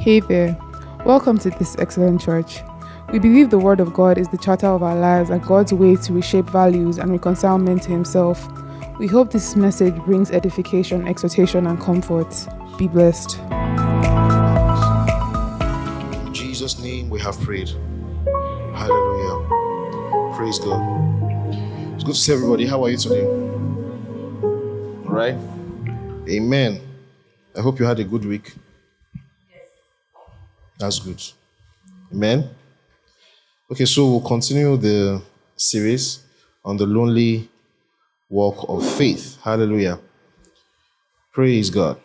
Hey there. Welcome to this excellent church. We believe the Word of God is the charter of our lives and God's way to reshape values and reconcile men to Himself. We hope this message brings edification, exhortation, and comfort. Be blessed. In Jesus' name we have prayed. Hallelujah. Praise God. It's good to see everybody. How are you today? All right? Amen. I hope you had a good week. That's good. Amen. Okay, so we'll continue the series on the lonely walk of faith. Hallelujah. Praise God.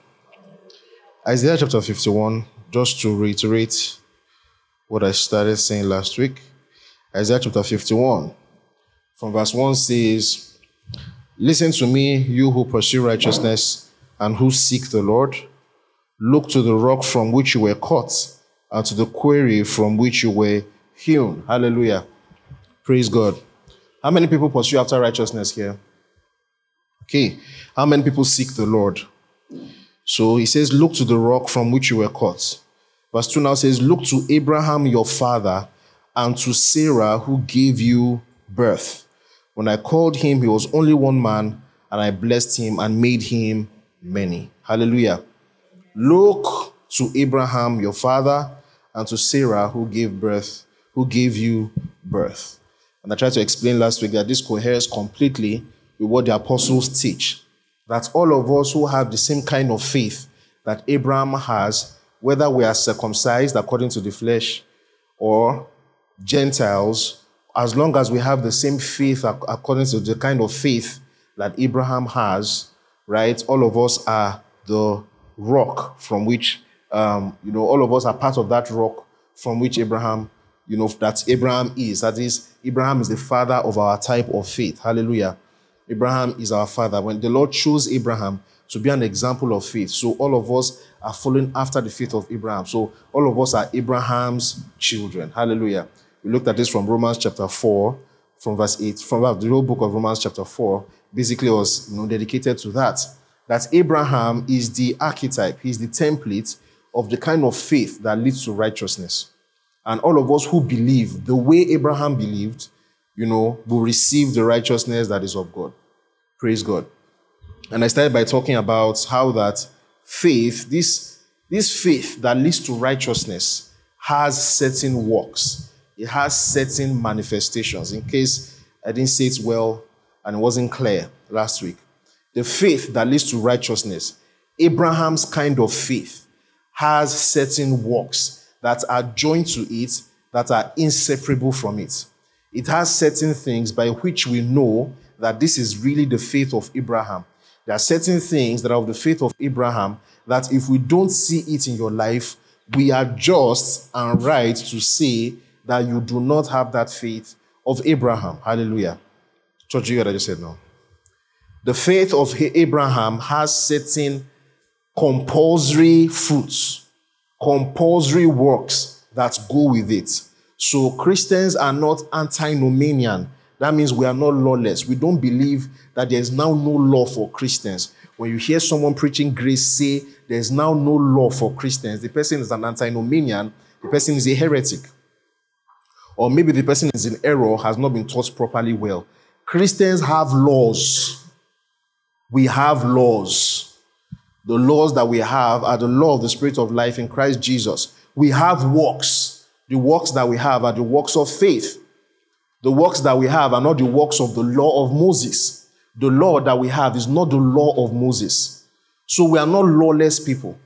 Isaiah chapter 51, just to reiterate what I started saying last week. Isaiah chapter 51, from verse 1 says, Listen to me, you who pursue righteousness and who seek the Lord. Look to the rock from which you were caught and to the quarry from which you were hewn. Hallelujah. Praise God. How many people pursue after righteousness here? Okay. How many people seek the Lord? So he says, Look to the rock from which you were caught. Verse 2 now says, Look to Abraham your father and to Sarah who gave you birth. When I called him, he was only one man, and I blessed him and made him many. Hallelujah. Look to Abraham your father and to Sarah who gave birth, who gave you birth. And I tried to explain last week that this coheres completely with what the apostles teach. That all of us who have the same kind of faith that Abraham has, whether we are circumcised according to the flesh or Gentiles, as long as we have the same faith according to the kind of faith that Abraham has, right? All of us are the rock from which um, you know, all of us are part of that rock from which Abraham, you know, that Abraham is. That is, Abraham is the father of our type of faith. Hallelujah. Abraham is our father. When the Lord chose Abraham to be an example of faith, so all of us are following after the faith of Abraham. So all of us are Abraham's children. Hallelujah. We looked at this from Romans chapter 4, from verse 8. From the whole book of Romans chapter 4 basically was you know, dedicated to that. That Abraham is the archetype, he's the template of the kind of faith that leads to righteousness. And all of us who believe the way Abraham believed, you know, will receive the righteousness that is of God. Praise God. And I started by talking about how that faith, this, this faith that leads to righteousness, has certain works. It has certain manifestations. In case I didn't say it well and it wasn't clear last week. The faith that leads to righteousness, Abraham's kind of faith, has certain works that are joined to it that are inseparable from it. It has certain things by which we know that this is really the faith of Abraham. There are certain things that are of the faith of Abraham that if we don't see it in your life, we are just and right to say that you do not have that faith of Abraham. Hallelujah. Church, you heard I just said no. The faith of Abraham has certain compulsory fruits, compulsory works that go with it. So Christians are not antinomian. That means we are not lawless. We don't believe that there's now no law for Christians. When you hear someone preaching grace say there's now no law for Christians, the person is an antinomian, the person is a heretic. Or maybe the person is in error, has not been taught properly well. Christians have laws. We have laws. The laws that we have are the law of the Spirit of life in Christ Jesus. We have works. The works that we have are the works of faith. The works that we have are not the works of the law of Moses. The law that we have is not the law of Moses. So we are not lawless people.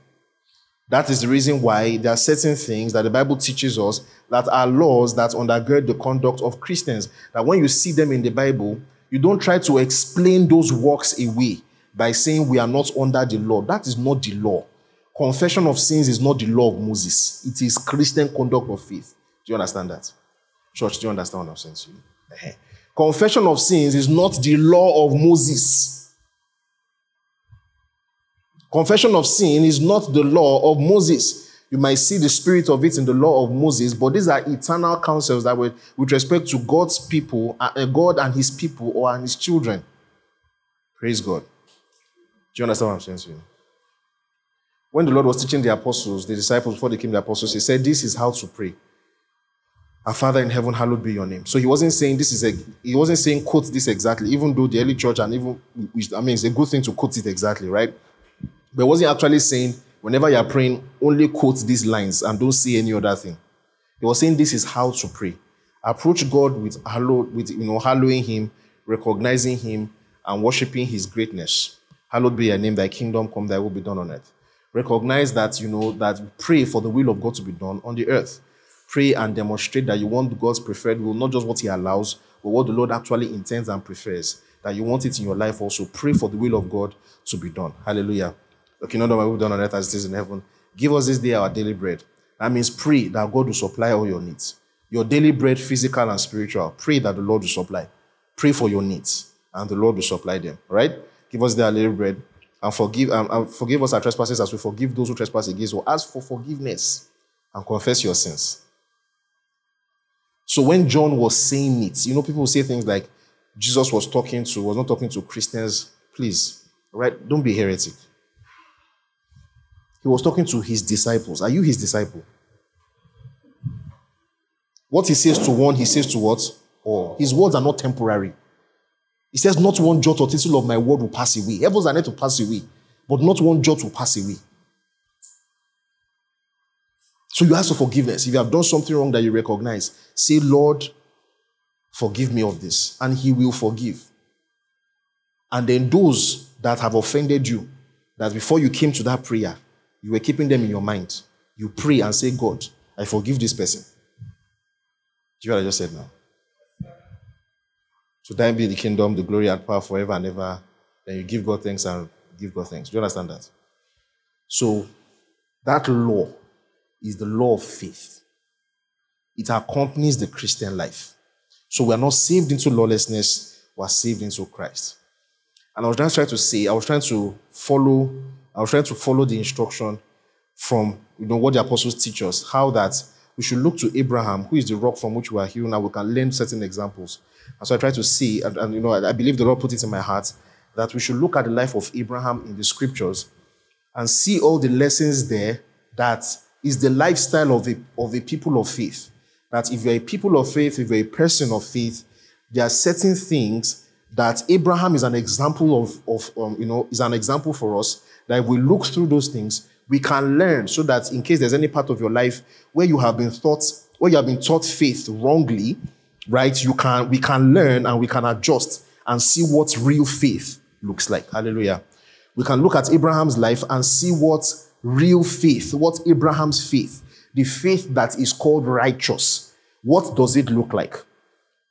That is the reason why there are certain things that the Bible teaches us that are laws that undergird the conduct of Christians. That when you see them in the Bible, you don't try to explain those works away by saying we are not under the law. That is not the law. Confession of sins is not the law of Moses. It is Christian conduct of faith. Do you understand that? Church, do you understand what I'm saying to you? Confession of sins is not the law of Moses. Confession of sin is not the law of Moses. You might see the spirit of it in the law of Moses, but these are eternal counsels that were with respect to God's people, uh, God and his people or and his children. Praise God. Do you understand what I'm saying to you? When the Lord was teaching the apostles, the disciples, before they came the apostles, he said, This is how to pray. Our Father in heaven, hallowed be your name. So he wasn't saying this is a he wasn't saying quote this exactly, even though the early church and even I mean it's a good thing to quote it exactly, right? But wasn't actually saying whenever you're praying, only quote these lines and don't say any other thing. He was saying this is how to pray. Approach God with hallow, with you know, hallowing him, recognizing him, and worshiping his greatness. Hallowed be your name, thy kingdom come, thy will be done on earth. Recognize that, you know, that pray for the will of God to be done on the earth. Pray and demonstrate that you want God's preferred will, not just what he allows, but what the Lord actually intends and prefers. That you want it in your life also. Pray for the will of God to be done. Hallelujah. Okay, not that will be done on earth as it is in heaven. Give us this day our daily bread. That means pray that God will supply all your needs. Your daily bread, physical and spiritual. Pray that the Lord will supply. Pray for your needs, and the Lord will supply them. Right? Give us daily bread and forgive um, and forgive us our trespasses as we forgive those who trespass against us. Ask for forgiveness and confess your sins. So when John was saying it, you know, people say things like Jesus was talking to, was not talking to Christians. Please, right? Don't be heretic. He was talking to his disciples. Are you his disciple? What he says to one, he says to what? All. His words are not temporary. He says, Not one jot or tittle of my word will pass away. Heavens are not to pass away, but not one jot will pass away. So you ask for forgiveness. If you have done something wrong that you recognize, say, Lord, forgive me of this. And he will forgive. And then those that have offended you, that before you came to that prayer, you were keeping them in your mind. You pray and say, God, I forgive this person. Do you know what I just said now? To thine be the kingdom, the glory and power forever and ever. Then you give God thanks and give God thanks. Do you understand that? So that law is the law of faith. It accompanies the Christian life. So we are not saved into lawlessness, we are saved into Christ. And I was just trying to say, I was trying to follow, I was trying to follow the instruction from you know what the apostles teach us, how that we should look to Abraham, who is the rock from which we are healed. Now we can learn certain examples. And so I try to see, and, and you know, I, I believe the Lord put it in my heart that we should look at the life of Abraham in the scriptures and see all the lessons there that is the lifestyle of a, of a people of faith. That if you're a people of faith, if you're a person of faith, there are certain things that Abraham is an example of, of um, you know, is an example for us. That if we look through those things, we can learn so that in case there's any part of your life where you have been taught, where you have been taught faith wrongly, right? You can, we can learn and we can adjust and see what real faith looks like. Hallelujah. We can look at Abraham's life and see what real faith, what Abraham's faith, the faith that is called righteous, what does it look like?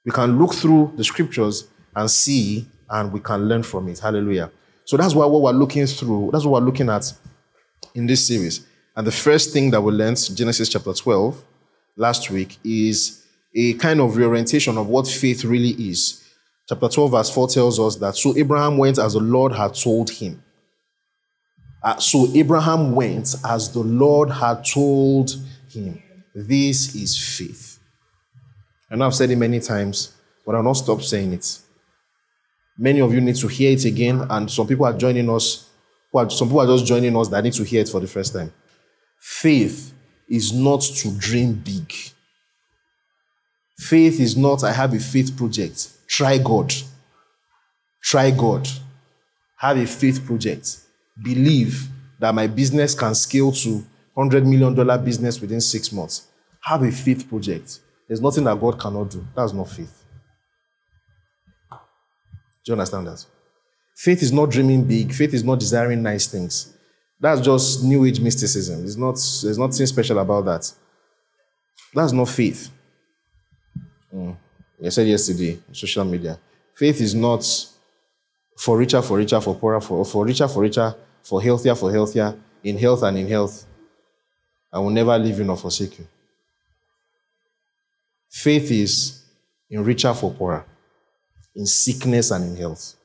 We can look through the scriptures and see, and we can learn from it. Hallelujah. So that's what we're looking through, that's what we're looking at in this series. And the first thing that we learned, Genesis chapter 12, last week, is a kind of reorientation of what faith really is. Chapter 12, verse 4 tells us that so Abraham went as the Lord had told him. Uh, so Abraham went as the Lord had told him. This is faith. And I've said it many times, but I'll not stop saying it. Many of you need to hear it again, and some people are joining us Are, some people are just joining us that need to hear it for the first time. Faith is not to dream big. Faith is not, I have a faith project. Try God. Try God. Have a faith project. Believe that my business can scale to $100 million business within six months. Have a faith project. There's nothing that God cannot do. That's not faith. Do you understand that? Faith is not dreaming big. Faith is not desiring nice things. That's just new age mysticism. It's not, there's nothing special about that. That's not faith. Mm. I said yesterday on social media. Faith is not for richer, for richer, for poorer, for, for richer, for richer, for healthier, for healthier, in health and in health. I will never leave you nor forsake you. Faith is in richer for poorer, in sickness and in health.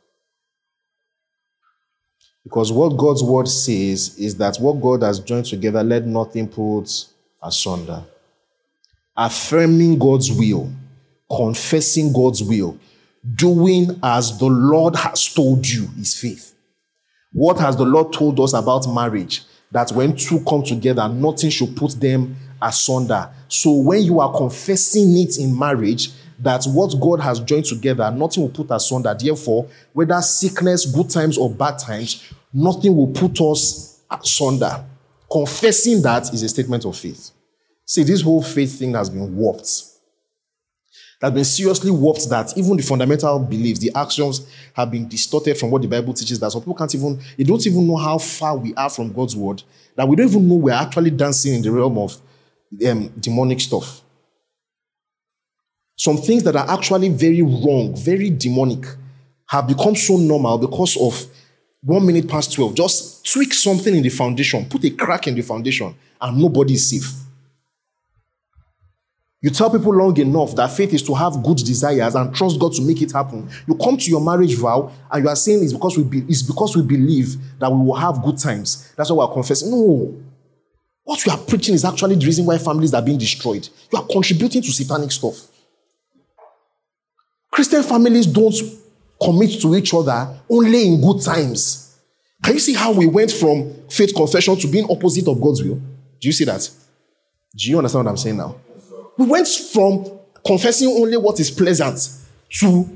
Because what God's word says is that what God has joined together, let nothing put asunder. Affirming God's will, confessing God's will, doing as the Lord has told you is faith. What has the Lord told us about marriage? that when two come together, nothing should put them asunder. So when you are confessing it in marriage, that what God has joined together, nothing will put asunder. Therefore, whether sickness, good times, or bad times, nothing will put us asunder. Confessing that is a statement of faith. See, this whole faith thing has been warped. Has been seriously warped that even the fundamental beliefs, the actions have been distorted from what the Bible teaches. That some people can't even, they don't even know how far we are from God's word. That we don't even know we're actually dancing in the realm of um, demonic stuff. Some things that are actually very wrong, very demonic, have become so normal because of one minute past 12. Just tweak something in the foundation, put a crack in the foundation, and nobody is safe. You tell people long enough that faith is to have good desires and trust God to make it happen. You come to your marriage vow and you are saying it's because we be, it's because we believe that we will have good times. That's why we are confessing. No. What you are preaching is actually the reason why families are being destroyed. You are contributing to satanic stuff. Christian families don't commit to each other only in good times. Can you see how we went from faith confession to being opposite of God's will? Do you see that? Do you understand what I'm saying now? We went from confessing only what is pleasant to,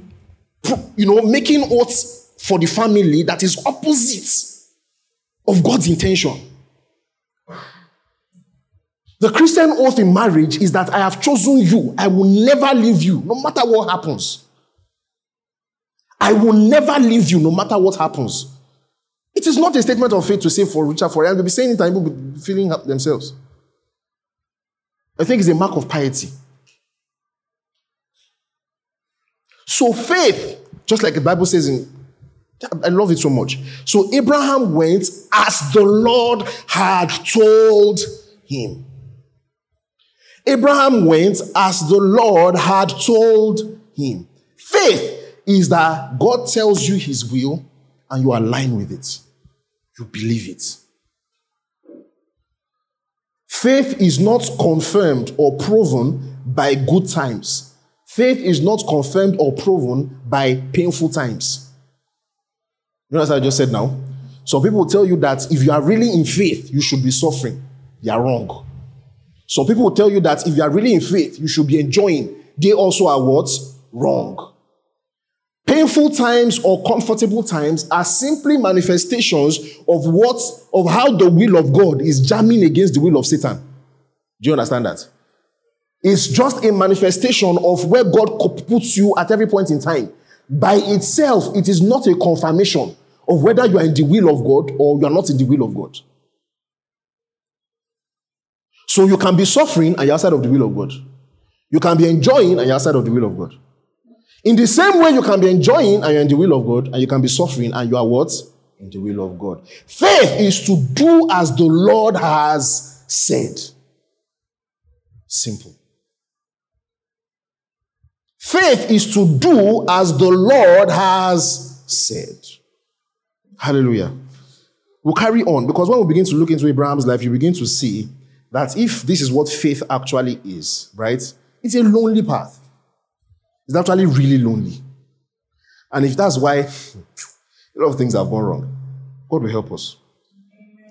you know, making oaths for the family that is opposite of God's intention. The Christian oath in marriage is that I have chosen you. I will never leave you, no matter what happens. I will never leave you, no matter what happens. It is not a statement of faith to say for Richard for They'll be saying it and people will be feeling themselves. I think it's a mark of piety. So faith, just like the Bible says in, I love it so much. So Abraham went as the Lord had told him. Abraham went as the Lord had told him. Faith is that God tells you his will and you align with it. You believe it. Faith is not confirmed or proven by good times. Faith is not confirmed or proven by painful times. You know what I just said now? Some people will tell you that if you are really in faith, you should be suffering. They are wrong. Some people will tell you that if you are really in faith, you should be enjoying. They also are what? Wrong. Painful times or comfortable times are simply manifestations of what, of how the will of God is jamming against the will of Satan. Do you understand that? It's just a manifestation of where God puts you at every point in time. By itself, it is not a confirmation of whether you are in the will of God or you are not in the will of God. So you can be suffering and you're outside of the will of God. You can be enjoying and you're outside of the will of God. In the same way, you can be enjoying and you're in the will of God, and you can be suffering and you are what? In the will of God. Faith is to do as the Lord has said. Simple. Faith is to do as the Lord has said. Hallelujah. We'll carry on because when we begin to look into Abraham's life, you begin to see that if this is what faith actually is, right? It's a lonely path. It's actually really lonely. And if that's why a lot of things have gone wrong, God will help us.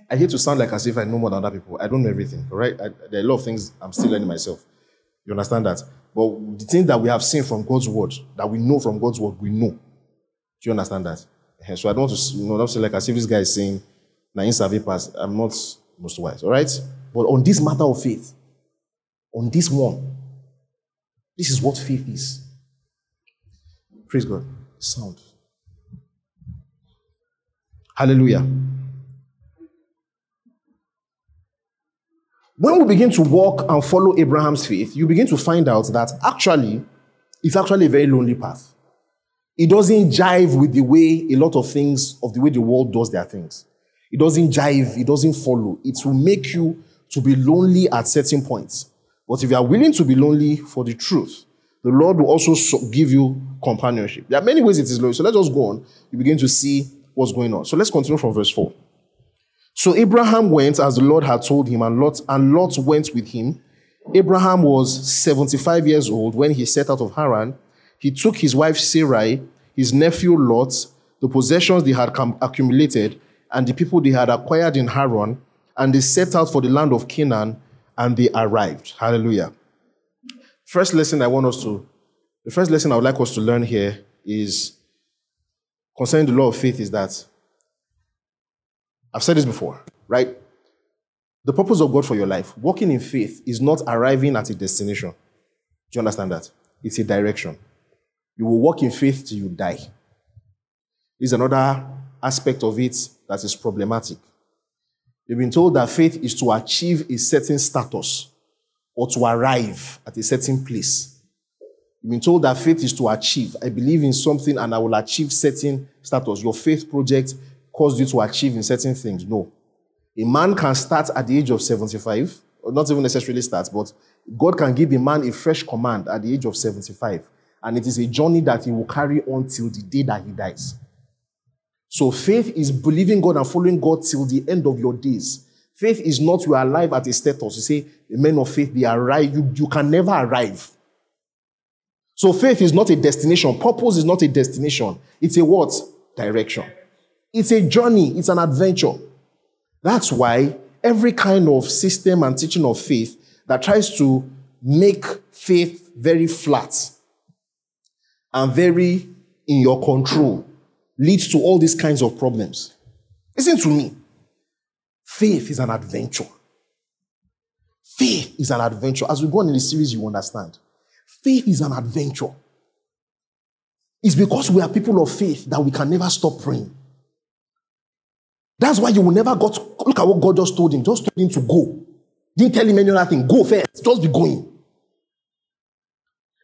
I hate to sound like as if I know more than other people. I don't know everything, all right? I, there are a lot of things I'm still learning myself. You understand that? But the things that we have seen from God's word, that we know from God's word, we know. Do you understand that? So I don't want to, you know, not say like as if this guy is saying, na in pass, I'm not most wise, all right? But on this matter of faith, on this one, this is what faith is. Praise God. Sound. Hallelujah. When we begin to walk and follow Abraham's faith, you begin to find out that actually, it's actually a very lonely path. It doesn't jive with the way a lot of things, of the way the world does their things. It doesn't jive, it doesn't follow. It will make you to be lonely at certain points. But if you are willing to be lonely for the truth, the Lord will also give you companionship. There are many ways it is lonely. So let's just go on. You begin to see what's going on. So let's continue from verse 4. So Abraham went as the Lord had told him, and Lot, and Lot went with him. Abraham was 75 years old when he set out of Haran. He took his wife Sarai, his nephew Lot, the possessions they had accumulated, and the people they had acquired in Haran, and they set out for the land of Canaan and they arrived. Hallelujah. First lesson I want us to, the first lesson I would like us to learn here is concerning the law of faith is that I've said this before, right? The purpose of God for your life, walking in faith, is not arriving at a destination. Do you understand that? It's a direction. You will walk in faith till you die. Is another aspect of it that is problematic. You've been told that faith is to achieve a certain status or to arrive at a certain place. You've been told that faith is to achieve. I believe in something and I will achieve certain status. Your faith project caused you to achieve in certain things. No. A man can start at the age of 75, or not even necessarily start, but God can give a man a fresh command at the age of 75. And it is a journey that he will carry on till the day that he dies. So faith is believing God and following God till the end of your days. Faith is not you are alive at a status. You say, men of faith, they arrive. You, you can never arrive. So faith is not a destination. Purpose is not a destination. It's a what? Direction. It's a journey. It's an adventure. That's why every kind of system and teaching of faith that tries to make faith very flat and very in your control leads to all these kinds of problems. Listen to me. Faith is an adventure. Faith is an adventure. As we go on in the series, you understand. Faith is an adventure. It's because we are people of faith that we can never stop praying. That's why you will never got look at what God just told him. Just told him to go. Didn't tell him any other thing. Go first. Just be going.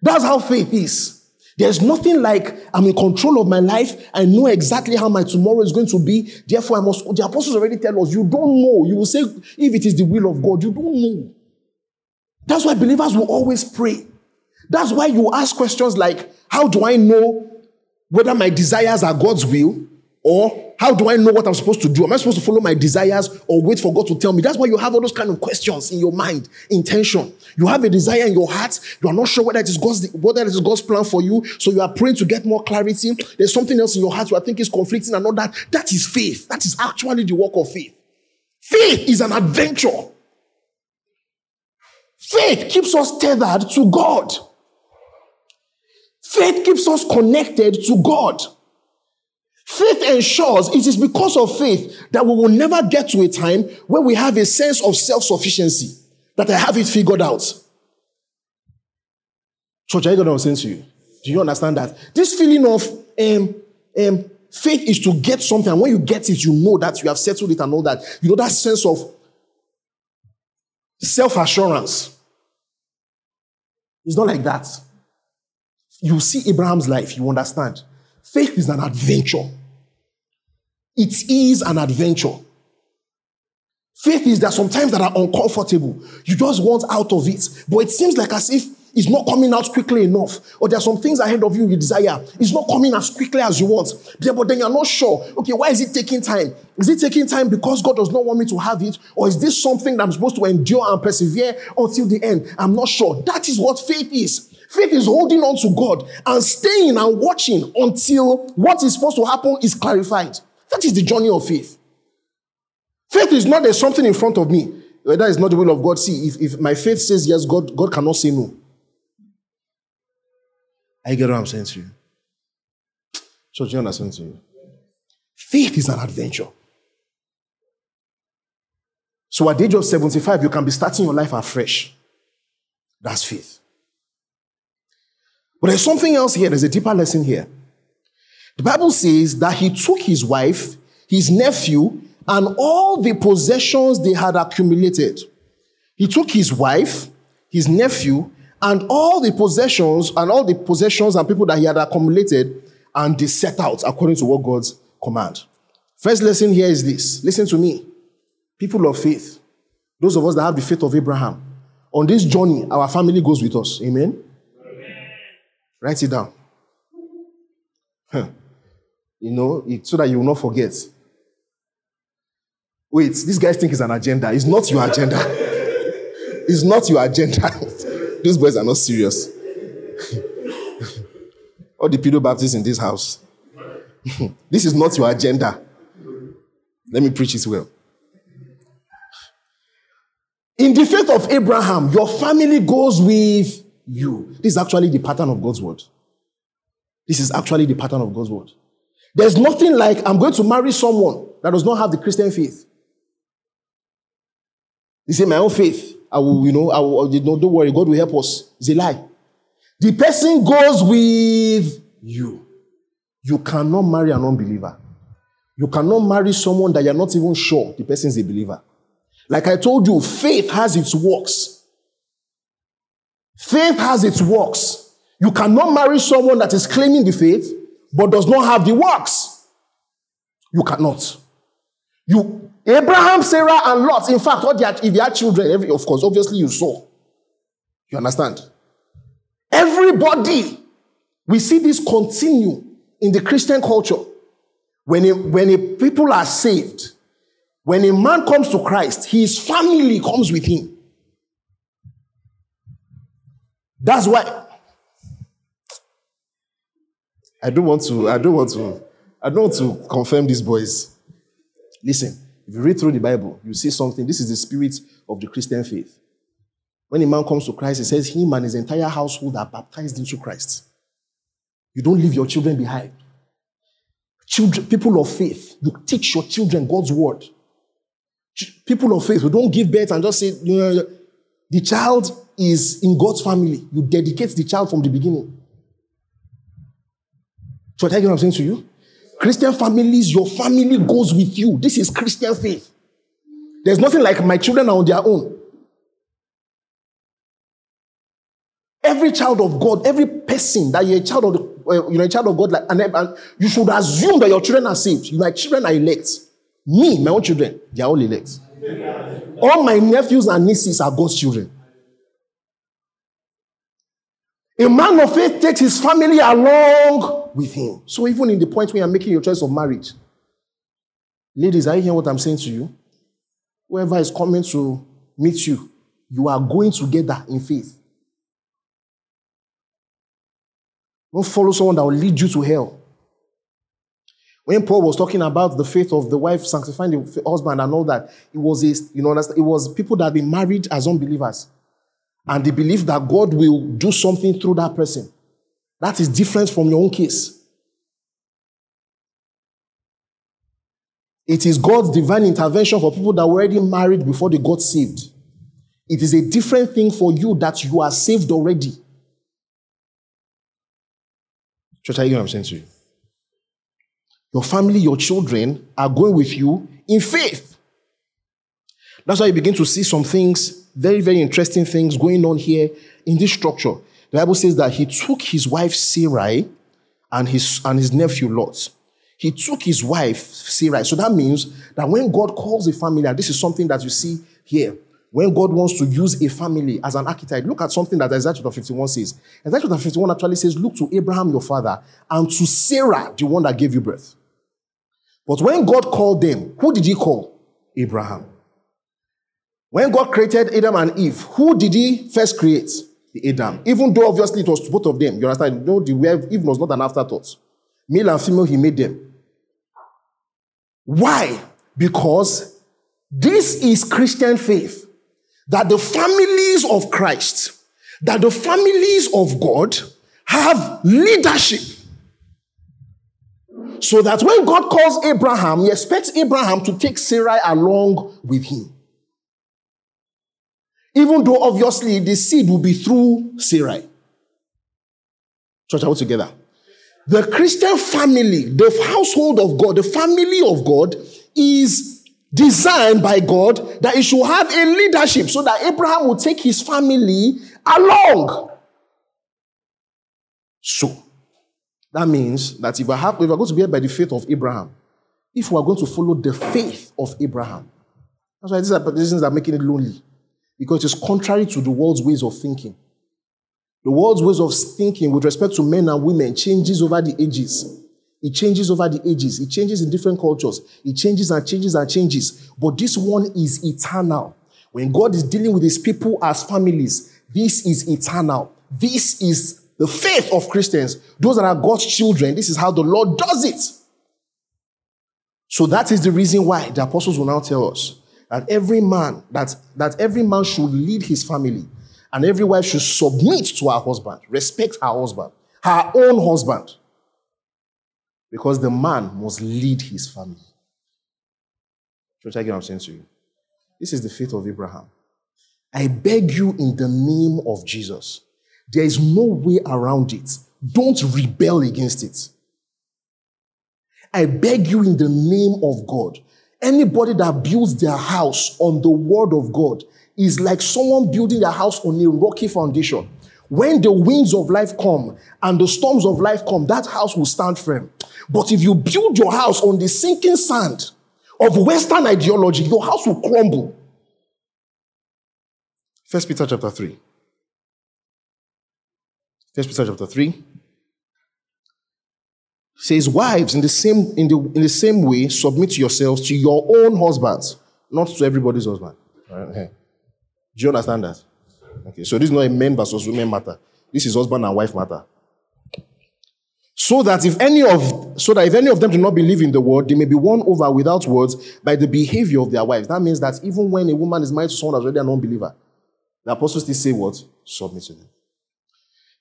That's how faith is. There's nothing like I'm in control of my life. I know exactly how my tomorrow is going to be. Therefore, I must. The apostles already tell us, you don't know. You will say, if it is the will of God, you don't know. That's why believers will always pray. That's why you ask questions like, how do I know whether my desires are God's will? Or how do I know what I'm supposed to do? Am I supposed to follow my desires or wait for God to tell me? That's why you have all those kind of questions in your mind, intention. You have a desire in your heart. You are not sure whether it is God's whether it is God's plan for you. So you are praying to get more clarity. There's something else in your heart you are thinking is conflicting and all that. That is faith. That is actually the work of faith. Faith is an adventure. Faith keeps us tethered to God. Faith keeps us connected to God. Faith ensures it is because of faith that we will never get to a time where we have a sense of self sufficiency, that I have it figured out. Church, I got what I'm saying to you. Do you understand that? This feeling of um, um, faith is to get something, and when you get it, you know that you have settled it and all that. You know that sense of self assurance. It's not like that. You see Abraham's life, you understand. Faith is an adventure. It is an adventure. Faith is that sometimes that are uncomfortable. You just want out of it. But it seems like as if it's not coming out quickly enough. Or there are some things ahead of you you desire. It's not coming as quickly as you want. But then you're not sure. Okay, why is it taking time? Is it taking time because God does not want me to have it? Or is this something that I'm supposed to endure and persevere until the end? I'm not sure. That is what faith is. Faith is holding on to God and staying and watching until what is supposed to happen is clarified. That is the journey of faith. Faith is not there's something in front of me. That is not the will of God. See, if, if my faith says yes, God, God cannot say no. I get what I'm saying to you. So, you understand to you? Faith is an adventure. So, at the age of 75, you can be starting your life afresh. That's faith. But there's something else here. There's a deeper lesson here. The Bible says that he took his wife, his nephew, and all the possessions they had accumulated. He took his wife, his nephew, and all the possessions and all the possessions and people that he had accumulated, and they set out according to what God's command. First lesson here is this. Listen to me. People of faith, those of us that have the faith of Abraham, on this journey, our family goes with us. Amen. Write it down. Huh. You know, it, so that you will not forget. Wait, these guys think it's an agenda. It's not your agenda. it's not your agenda. These boys are not serious. All the pedobaptists in this house. this is not your agenda. Let me preach it well. In the faith of Abraham, your family goes with you. This is actually the pattern of God's word. This is actually the pattern of God's word. There's nothing like I'm going to marry someone that does not have the Christian faith. They say, My own faith, I will, you know, I will, don't worry, God will help us. It's a lie. The person goes with you. You cannot marry an unbeliever. You cannot marry someone that you're not even sure the person is a believer. Like I told you, faith has its works. Faith has its works. You cannot marry someone that is claiming the faith but does not have the works. You cannot. You Abraham, Sarah, and Lot. In fact, they had, if had children, every, of course, obviously you saw. You understand? Everybody, we see this continue in the Christian culture. When, a, when a people are saved, when a man comes to Christ, his family comes with him. That's why I don't want to, I don't want to, I don't want to confirm these boys. Listen, if you read through the Bible, you see something. This is the spirit of the Christian faith. When a man comes to Christ, he says him and his entire household are baptized into Christ. You don't leave your children behind. Children, people of faith, you teach your children God's word. People of faith, who don't give birth and just say, you know, the child is in God's family. You dedicate the child from the beginning. So I tell you what I'm saying to you. Christian families, your family goes with you. This is Christian faith. There's nothing like my children are on their own. Every child of God, every person that you're a child of, the, uh, you know, a child of God, like, and, and you should assume that your children are saved. My children are elect. Me, my own children, they are all elect. All my nephews and nieces are God's children. A man of faith takes his family along with him. So even in the point where you're making your choice of marriage, ladies, are you hearing what I'm saying to you? Whoever is coming to meet you, you are going together in faith. Don't follow someone that will lead you to hell. When Paul was talking about the faith of the wife sanctifying the husband and all that, it was a, you know, it was people that had been married as unbelievers. And they believe that God will do something through that person. That is different from your own case. It is God's divine intervention for people that were already married before they got saved. It is a different thing for you that you are saved already. Church, are you what I'm saying to you? Your family, your children are going with you in faith. That's why you begin to see some things, very, very interesting things going on here in this structure. The Bible says that he took his wife Sarai and his, and his nephew Lot. He took his wife Sarai. So that means that when God calls a family, and this is something that you see here, when God wants to use a family as an archetype, look at something that Isaiah chapter 51 says. Isaiah chapter 51 actually says, Look to Abraham your father and to Sarah, the one that gave you birth. But when God called them, who did he call? Abraham. When God created Adam and Eve, who did he first create? The Adam. Even though obviously it was both of them. You understand? Know, the Eve was not an afterthought. Male and female, he made them. Why? Because this is Christian faith. That the families of Christ, that the families of God have leadership so that when God calls Abraham, he expects Abraham to take Sarai along with him. Even though obviously the seed will be through Sarai. Church, all together. The Christian family, the household of God, the family of God is designed by God that it should have a leadership so that Abraham will take his family along. So, that means that if, I have, if we're going to be held by the faith of Abraham, if we are going to follow the faith of Abraham, that's why these are positions that are making it lonely. Because it's contrary to the world's ways of thinking. The world's ways of thinking with respect to men and women changes over the ages. It changes over the ages. It changes in different cultures. It changes and changes and changes. But this one is eternal. When God is dealing with his people as families, this is eternal. This is the faith of Christians, those that are God's children, this is how the Lord does it. So that is the reason why the apostles will now tell us that every man, that, that every man should lead his family, and every wife should submit to her husband, respect her husband, her own husband. Because the man must lead his family. Church, I get what I'm saying to you. This is the faith of Abraham. I beg you in the name of Jesus. There is no way around it. Don't rebel against it. I beg you in the name of God. Anybody that builds their house on the word of God is like someone building their house on a rocky foundation. When the winds of life come and the storms of life come, that house will stand firm. But if you build your house on the sinking sand of Western ideology, your house will crumble. First Peter chapter 3. First Peter chapter 3 says, Wives, in the same in the in the same way, submit yourselves to your own husbands, not to everybody's husband. Do you understand that? Okay, so this is not a men versus women matter. This is husband and wife matter. So that if any of so that if any of them do not believe in the word, they may be won over without words by the behavior of their wives. That means that even when a woman is married to someone that's already an unbeliever, the apostles still say what? Submit to them.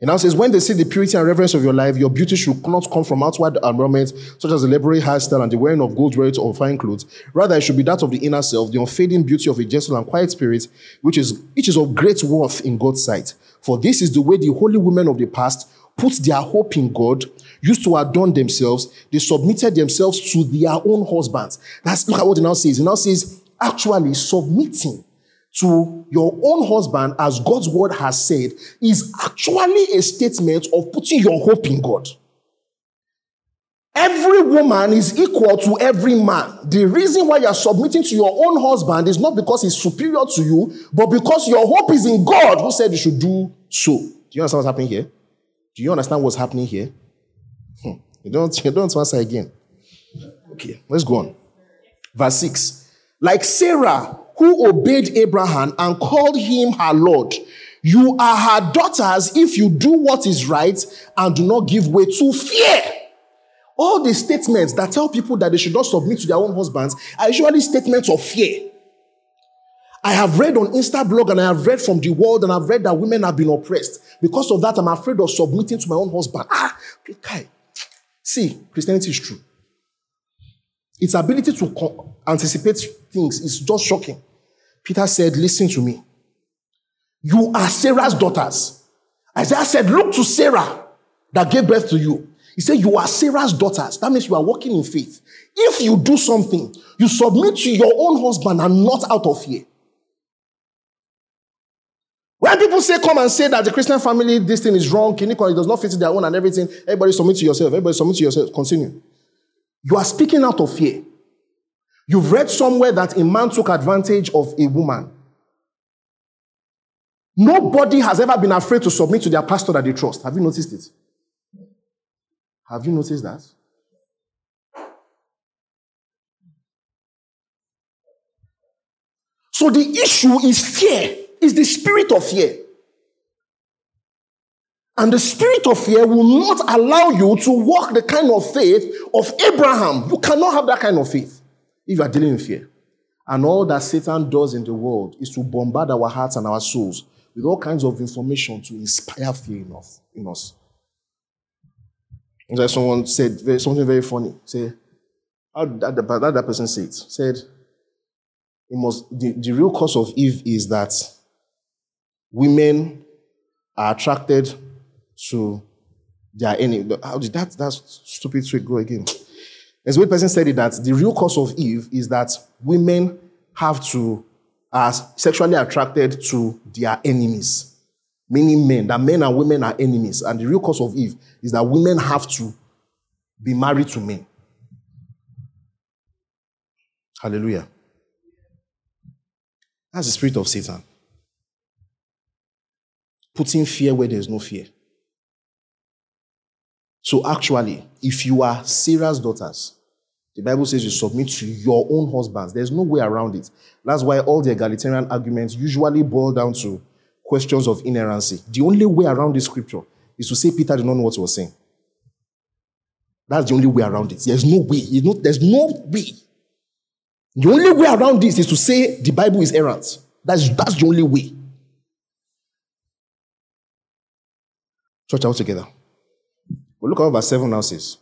And now says, when they see the purity and reverence of your life, your beauty should not come from outward adornment, such as the elaborate hairstyle and the wearing of gold jewelry or fine clothes. Rather, it should be that of the inner self, the unfading beauty of a gentle and quiet spirit, which is, which is of great worth in God's sight. For this is the way the holy women of the past put their hope in God, used to adorn themselves. They submitted themselves to their own husbands. That's, look at what it now says. It now says, actually submitting to your own husband, as God's word has said, is actually a statement of putting your hope in God. Every woman is equal to every man. The reason why you're submitting to your own husband is not because he's superior to you, but because your hope is in God who said you should do so. Do you understand what's happening here? Do you understand what's happening here? Hmm. You don't, you don't answer again. Okay, let's go on. Verse 6. Like Sarah, who obeyed Abraham and called him her Lord. You are her daughters if you do what is right and do not give way to fear. All the statements that tell people that they should not submit to their own husbands are usually statements of fear. I have read on Insta blog and I have read from the world and I've read that women have been oppressed. Because of that, I'm afraid of submitting to my own husband. Ah, okay. See, Christianity is true. Its ability to anticipate things is just shocking. Peter said, Listen to me. You are Sarah's daughters. Isaiah said, Look to Sarah that gave birth to you. He said, You are Sarah's daughters. That means you are walking in faith. If you do something, you submit to your own husband and not out of fear. When people say, come and say that the Christian family, this thing is wrong, it does not fit in their own and everything, everybody submit to yourself. Everybody submit to yourself. Continue. You are speaking out of fear. You've read somewhere that a man took advantage of a woman. Nobody has ever been afraid to submit to their pastor that they trust. Have you noticed it? Have you noticed that? So the issue is fear, is the spirit of fear. And the spirit of fear will not allow you to walk the kind of faith of Abraham. You cannot have that kind of faith if you are dealing with fear. And all that Satan does in the world is to bombard our hearts and our souls with all kinds of information to inspire fear in us. In us. Like someone said something very funny. Say, how did that, that, that person say it? Said, it must, the, the real cause of Eve is that women are attracted to their enemy. How did that, that stupid trick go again? As one person said it that the real cause of Eve is that women have to are sexually attracted to their enemies. Meaning men, that men and women are enemies. And the real cause of Eve is that women have to be married to men. Hallelujah. That's the spirit of Satan. Putting fear where there's no fear. So actually, if you are Sarah's daughters, the Bible says you submit to your own husbands. There's no way around it. That's why all the egalitarian arguments usually boil down to questions of inerrancy. The only way around this scripture is to say Peter did not know what he was saying. That's the only way around it. There's no way. Know, there's no way. The only way around this is to say the Bible is errant. That's, that's the only way. Church all together. But look at what verse 7 now says.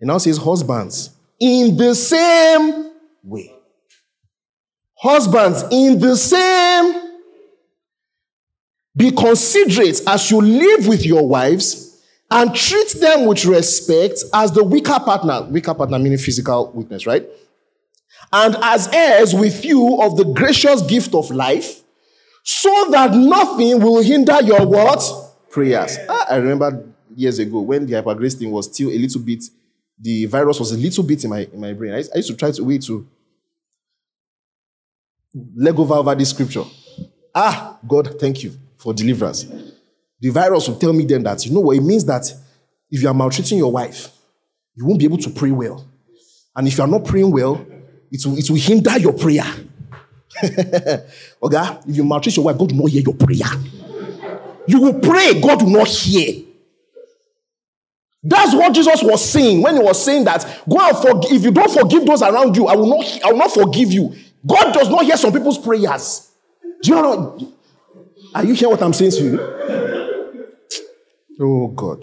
It now says, Husbands, in the same way. Husbands, in the same be considerate as you live with your wives and treat them with respect as the weaker partner. Weaker partner meaning physical weakness, right? And as heirs with you of the gracious gift of life, so that nothing will hinder your what? Prayers. Ah, I remember years ago when the hypergrace thing was still a little bit, the virus was a little bit in my, in my brain. I, I used to try to wait to leg over over this scripture. Ah, God, thank you for deliverance. The virus will tell me then that, you know what, it means that if you are maltreating your wife, you won't be able to pray well. And if you are not praying well, it will, it will hinder your prayer. okay? If you maltreat your wife, God will not hear your prayer. You will pray, God will not hear. That's what Jesus was saying when he was saying that go and forgive. If you don't forgive those around you, I will not, I will not forgive you. God does not hear some people's prayers. Do you know? Are you hearing what I'm saying to you? Oh God.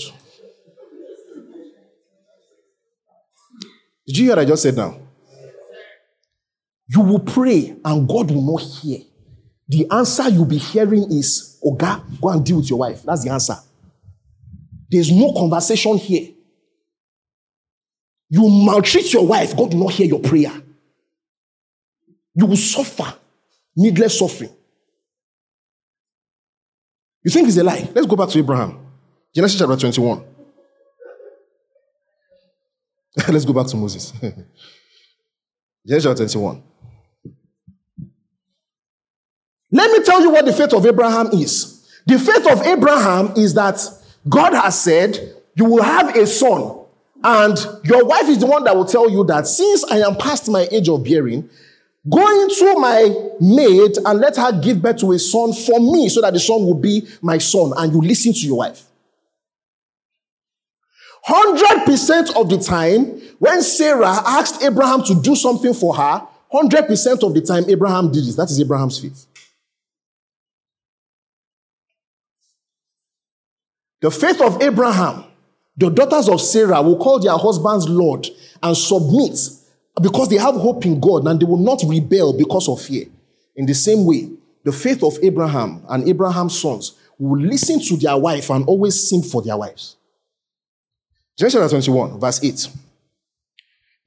Did you hear what I just said now? You will pray and God will not hear. The answer you'll be hearing is, God, go and deal with your wife. That's the answer. There's no conversation here. You maltreat your wife, God will not hear your prayer. You will suffer needless suffering. You think it's a lie? Let's go back to Abraham. Genesis chapter 21. Let's go back to Moses. Genesis chapter 21. Let me tell you what the faith of Abraham is. The faith of Abraham is that God has said, You will have a son, and your wife is the one that will tell you that since I am past my age of bearing, Go into my maid and let her give birth to a son for me so that the son will be my son and you listen to your wife. 100% of the time, when Sarah asked Abraham to do something for her, 100% of the time Abraham did it. That is Abraham's faith. The faith of Abraham, the daughters of Sarah will call their husbands Lord and submit because they have hope in God and they will not rebel because of fear. In the same way, the faith of Abraham and Abraham's sons will listen to their wife and always sing for their wives. Genesis 21, verse 8.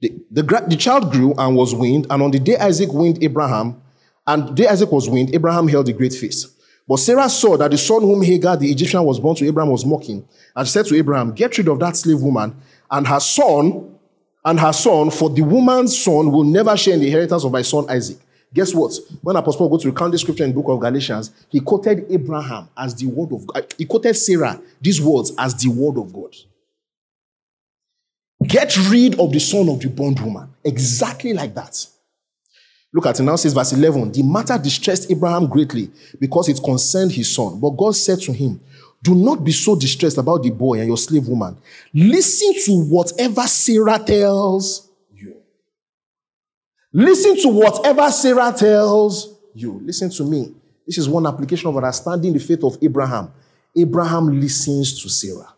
The, the, the, child grew and was weaned, and on the day Isaac weaned Abraham, and the day Isaac was weaned, Abraham held a great feast. But Sarah saw that the son whom Hagar the Egyptian was born to Abraham was mocking, and said to Abraham, Get rid of that slave woman, and her son and her son, for the woman's son will never share in the inheritance of my son Isaac. Guess what? When Apostle Paul go to recount the scripture in the book of Galatians, he quoted Abraham as the word of God. He quoted Sarah, these words, as the word of God. Get rid of the son of the bondwoman. Exactly like that. Look at it now, says verse 11. The matter distressed Abraham greatly because it concerned his son. But God said to him, do not be so distressed about the boy and your slave woman. Listen to whatever Sarah tells you. Listen to whatever Sarah tells you. Listen to me. This is one application of understanding the faith of Abraham. Abraham listens to Sarah.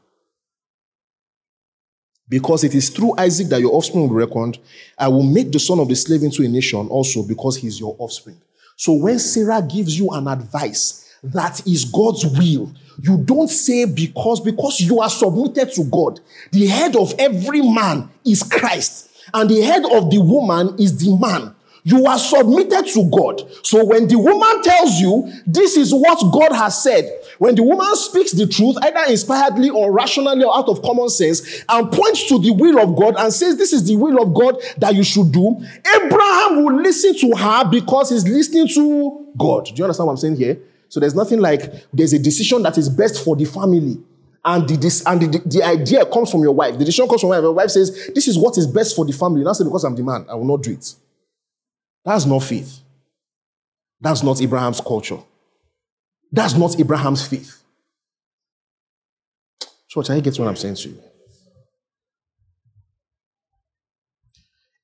Because it is through Isaac that your offspring will be reckoned. I will make the son of the slave into a nation also because he's your offspring. So when Sarah gives you an advice, that is God's will. You don't say because, because you are submitted to God. The head of every man is Christ, and the head of the woman is the man. You are submitted to God. So when the woman tells you, this is what God has said, when the woman speaks the truth, either inspiredly or rationally or out of common sense, and points to the will of God and says, this is the will of God that you should do, Abraham will listen to her because he's listening to God. Do you understand what I'm saying here? So there's nothing like there's a decision that is best for the family. And the, and the, the, idea comes from your wife. The decision comes from your wife. Your wife says, This is what is best for the family. Not say, Because I'm the man, I will not do it. That's not faith. That's not Abraham's culture. That's not Abraham's faith. Church, I get what I'm saying to you.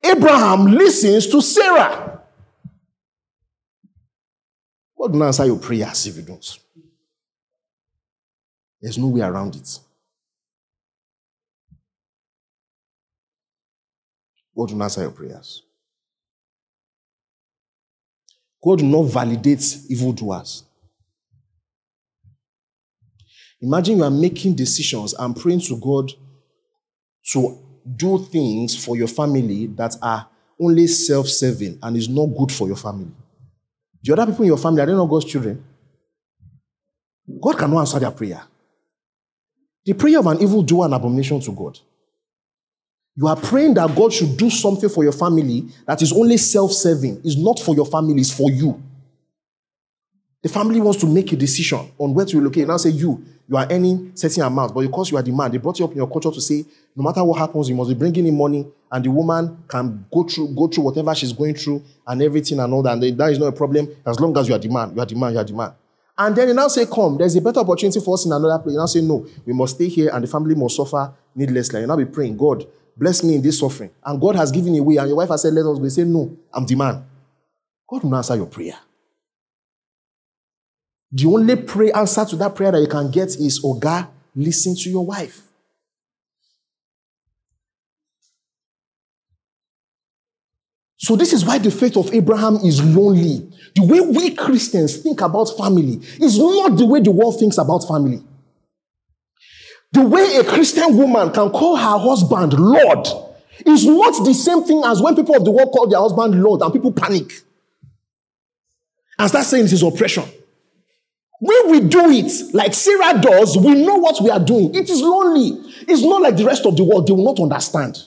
Abraham listens to Sarah. God will answer your prayers if you don't. There's no way around it. God will answer your prayers. God will not validate evildoers. Imagine you are making decisions and praying to God to do things for your family that are only self serving and is not good for your family. The other people in your family, are they not God's children? God cannot answer their prayer. The prayer of an evil doer an abomination to God. You are praying that God should do something for your family that is only self serving, it's not for your family, it's for you. The family wants to make a decision on where to relocate. Now say you, you are earning certain amount, but because you are the man, they brought you up in your culture to say, no matter what happens, you must be bringing in money, and the woman can go through, go through whatever she's going through and everything and all that. And that is not a problem as long as you are the man, you are the man, you are the man. And then they now say, Come, there's a better opportunity for us in another place. You now say, No, we must stay here and the family must suffer needlessly. You now be praying, God, bless me in this suffering. And God has given away, and your wife has said, Let us go. Say, No, I'm the man. God will answer your prayer. The only prayer answer to that prayer that you can get is, Oh God, listen to your wife. So, this is why the faith of Abraham is lonely. The way we Christians think about family is not the way the world thinks about family. The way a Christian woman can call her husband Lord is not the same thing as when people of the world call their husband Lord and people panic and start saying it is oppression. When we do it like Sarah does, we know what we are doing. It is lonely. It's not like the rest of the world. They will not understand.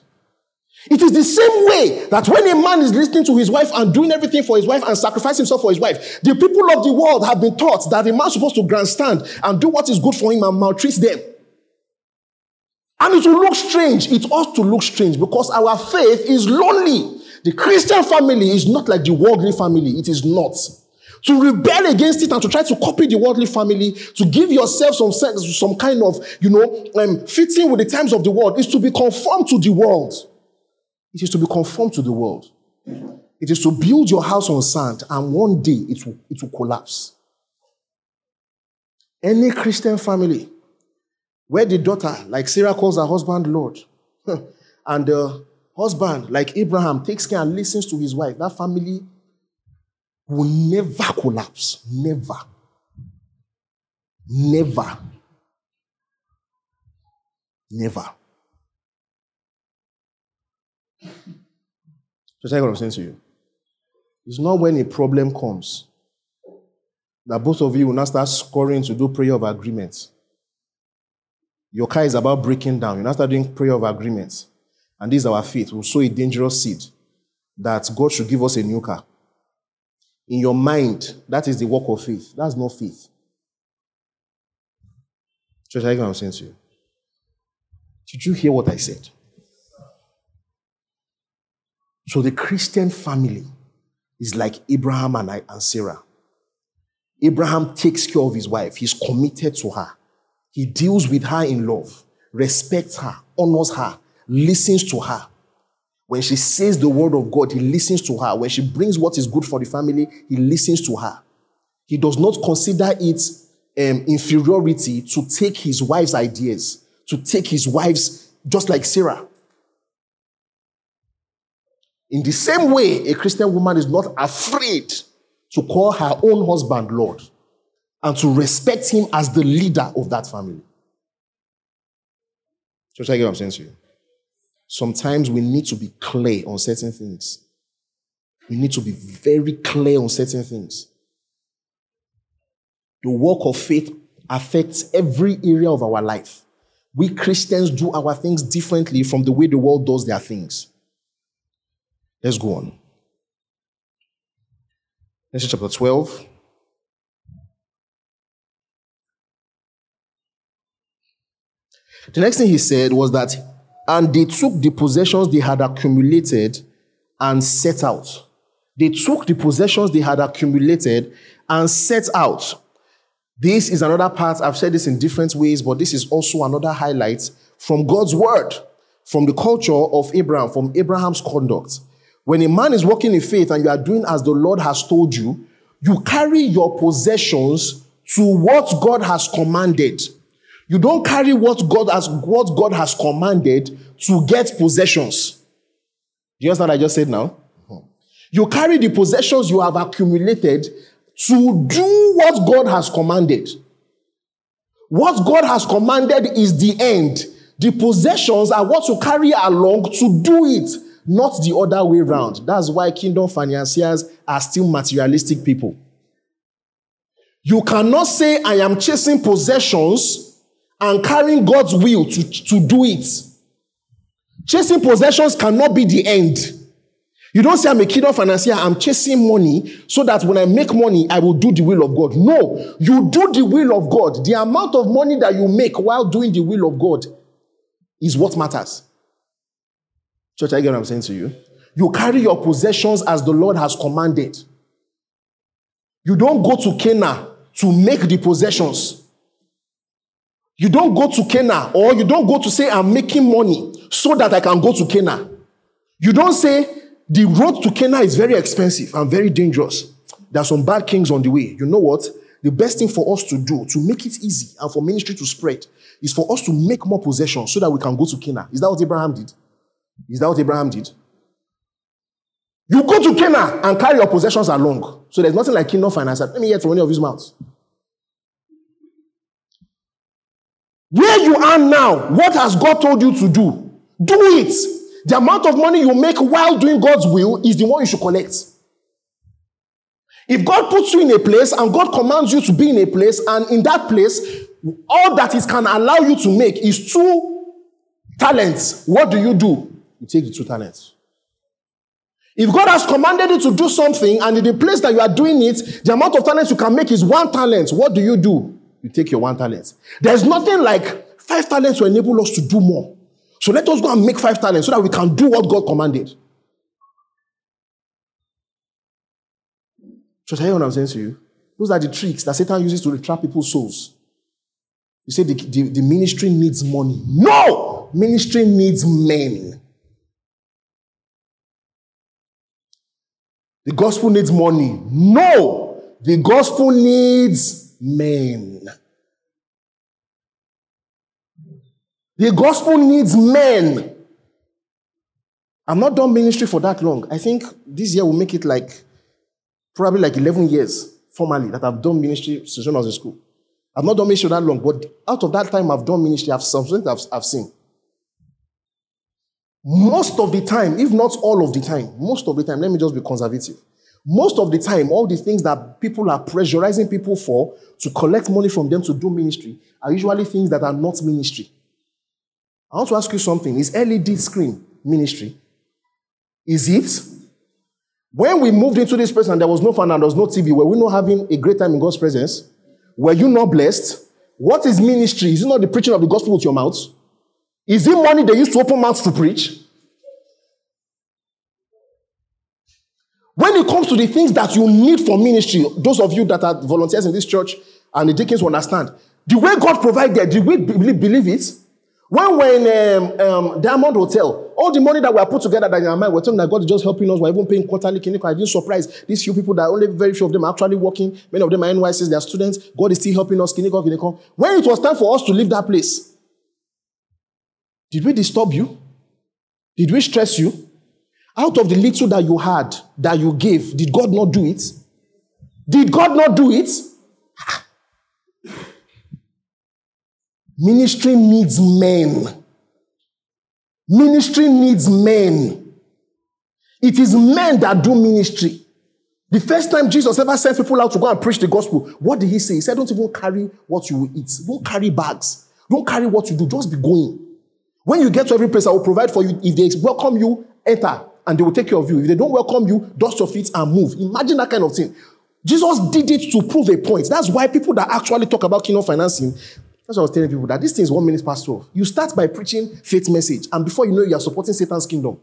It is the same way that when a man is listening to his wife and doing everything for his wife and sacrificing himself for his wife, the people of the world have been taught that a man is supposed to grandstand and do what is good for him and maltreat them. And it will look strange. It ought to look strange because our faith is lonely. The Christian family is not like the worldly family. It is not. To rebel against it and to try to copy the worldly family, to give yourself some sense, some kind of, you know, um, fitting with the times of the world, is to be conformed to the world. It is to be conformed to the world. It is to build your house on sand, and one day it will, it will collapse. Any Christian family where the daughter, like Sarah, calls her husband Lord, and the husband, like Abraham, takes care and listens to his wife, that family will never collapse. Never. Never. Never. Just like what I'm saying to you. It's not when a problem comes that both of you will now start scoring to do prayer of agreement. Your car is about breaking down. You now start doing prayer of agreement. And this is our faith. We'll sow a dangerous seed that God should give us a new car. In your mind, that is the work of faith. That's not faith. Church, I get what I'm saying to you. Did you hear what I said? So the Christian family is like Abraham and, I, and Sarah. Abraham takes care of his wife, he's committed to her. He deals with her in love, respects her, honors her, listens to her. When she says the word of God, he listens to her. When she brings what is good for the family, he listens to her. He does not consider it um, inferiority to take his wife's ideas, to take his wife's, just like Sarah. In the same way, a Christian woman is not afraid to call her own husband Lord and to respect him as the leader of that family. Just I get what I'm saying to you. Sometimes we need to be clear on certain things. We need to be very clear on certain things. The work of faith affects every area of our life. We Christians do our things differently from the way the world does their things. Let's go on. Next chapter 12. The next thing he said was that, and they took the possessions they had accumulated and set out. They took the possessions they had accumulated and set out. This is another part, I've said this in different ways, but this is also another highlight from God's word, from the culture of Abraham, from Abraham's conduct. When a man is walking in faith and you are doing as the Lord has told you, you carry your possessions to what God has commanded. You don't carry what God has what God has commanded to get possessions. Do you understand what I just said now? You carry the possessions you have accumulated to do what God has commanded. What God has commanded is the end. The possessions are what you carry along to do it, not the other way around. That's why kingdom financiers are still materialistic people. You cannot say, I am chasing possessions and carrying God's will to, to do it. Chasing possessions cannot be the end. You don't say, I'm a kingdom financier, I'm chasing money so that when I make money, I will do the will of God. No, you do the will of God. The amount of money that you make while doing the will of God is what matters. Church, I get what I'm saying to you. You carry your possessions as the Lord has commanded. You don't go to Canaan to make the possessions. You don't go to Canaan or you don't go to say, I'm making money so that I can go to Canaan. You don't say, the road to Canaan is very expensive and very dangerous. There are some bad kings on the way. You know what? The best thing for us to do to make it easy and for ministry to spread is for us to make more possessions so that we can go to Canaan. Is that what Abraham did? Is that what Abraham did? You go to Canaan and carry your possessions along. So there's nothing like kingdom finance. Let me hear from any of his mouths. Where you are now, what has God told you to do? Do it. The amount of money you make while doing God's will is the one you should collect. If God puts you in a place and God commands you to be in a place, and in that place, all that it can allow you to make is two talents, what do you do? You take the two talents. If God has commanded you to do something, and in the place that you are doing it, the amount of talents you can make is one talent, what do you do? You take your one talent. There's nothing like five talents to enable us to do more. So let us go and make five talents so that we can do what God commanded. So hear what I'm saying to you? Those are the tricks that Satan uses to trap people's souls. You say the, the, the ministry needs money. No! Ministry needs men. The gospel needs money. No! The gospel needs men. The gospel needs men. I'm not done ministry for that long. I think this year will make it like probably like 11 years formally that I've done ministry since when I was in school. I've not done ministry that long, but out of that time I've done ministry, I've something I've, I've seen. Most of the time, if not all of the time, most of the time, let me just be conservative. Most of the time, all the things that people are pressurizing people for to collect money from them to do ministry are usually things that are not ministry. I want to ask you something. Is LED screen ministry? Is it? When we moved into this place and there was no fan and there was no TV, were we not having a great time in God's presence? Were you not blessed? What is ministry? Is it not the preaching of the gospel with your mouth? Is it money they used to open mouths to preach? When it comes to the things that you need for ministry, those of you that are volunteers in this church and the deacons will understand, the way God provided, do we believe it? When we're in um, um, Diamond Hotel, all the money that we are put together that in our mind, we're telling that God is just helping us. We're even paying quarterly clinic. I didn't surprise these few people that only very few of them are actually working. Many of them are NYSCs, they are students. God is still helping us. Clinical, clinical. When it was time for us to leave that place, did we disturb you? Did we stress you? Out of the little that you had, that you gave, did God not do it? Did God not do it? Ministry needs men. Ministry needs men. It is men that do ministry. The first time Jesus ever sent people out to go and preach the gospel, what did he say? He said, Don't even carry what you eat. Don't carry bags. Don't carry what you do. Just be going. When you get to every place, I will provide for you. If they welcome you, enter, and they will take care of you. If they don't welcome you, dust your feet and move. Imagine that kind of thing. Jesus did it to prove a point. That's why people that actually talk about kingdom financing, that's what I was telling people that this thing is one minute past 12. You start by preaching faith message, and before you know, you are supporting Satan's kingdom.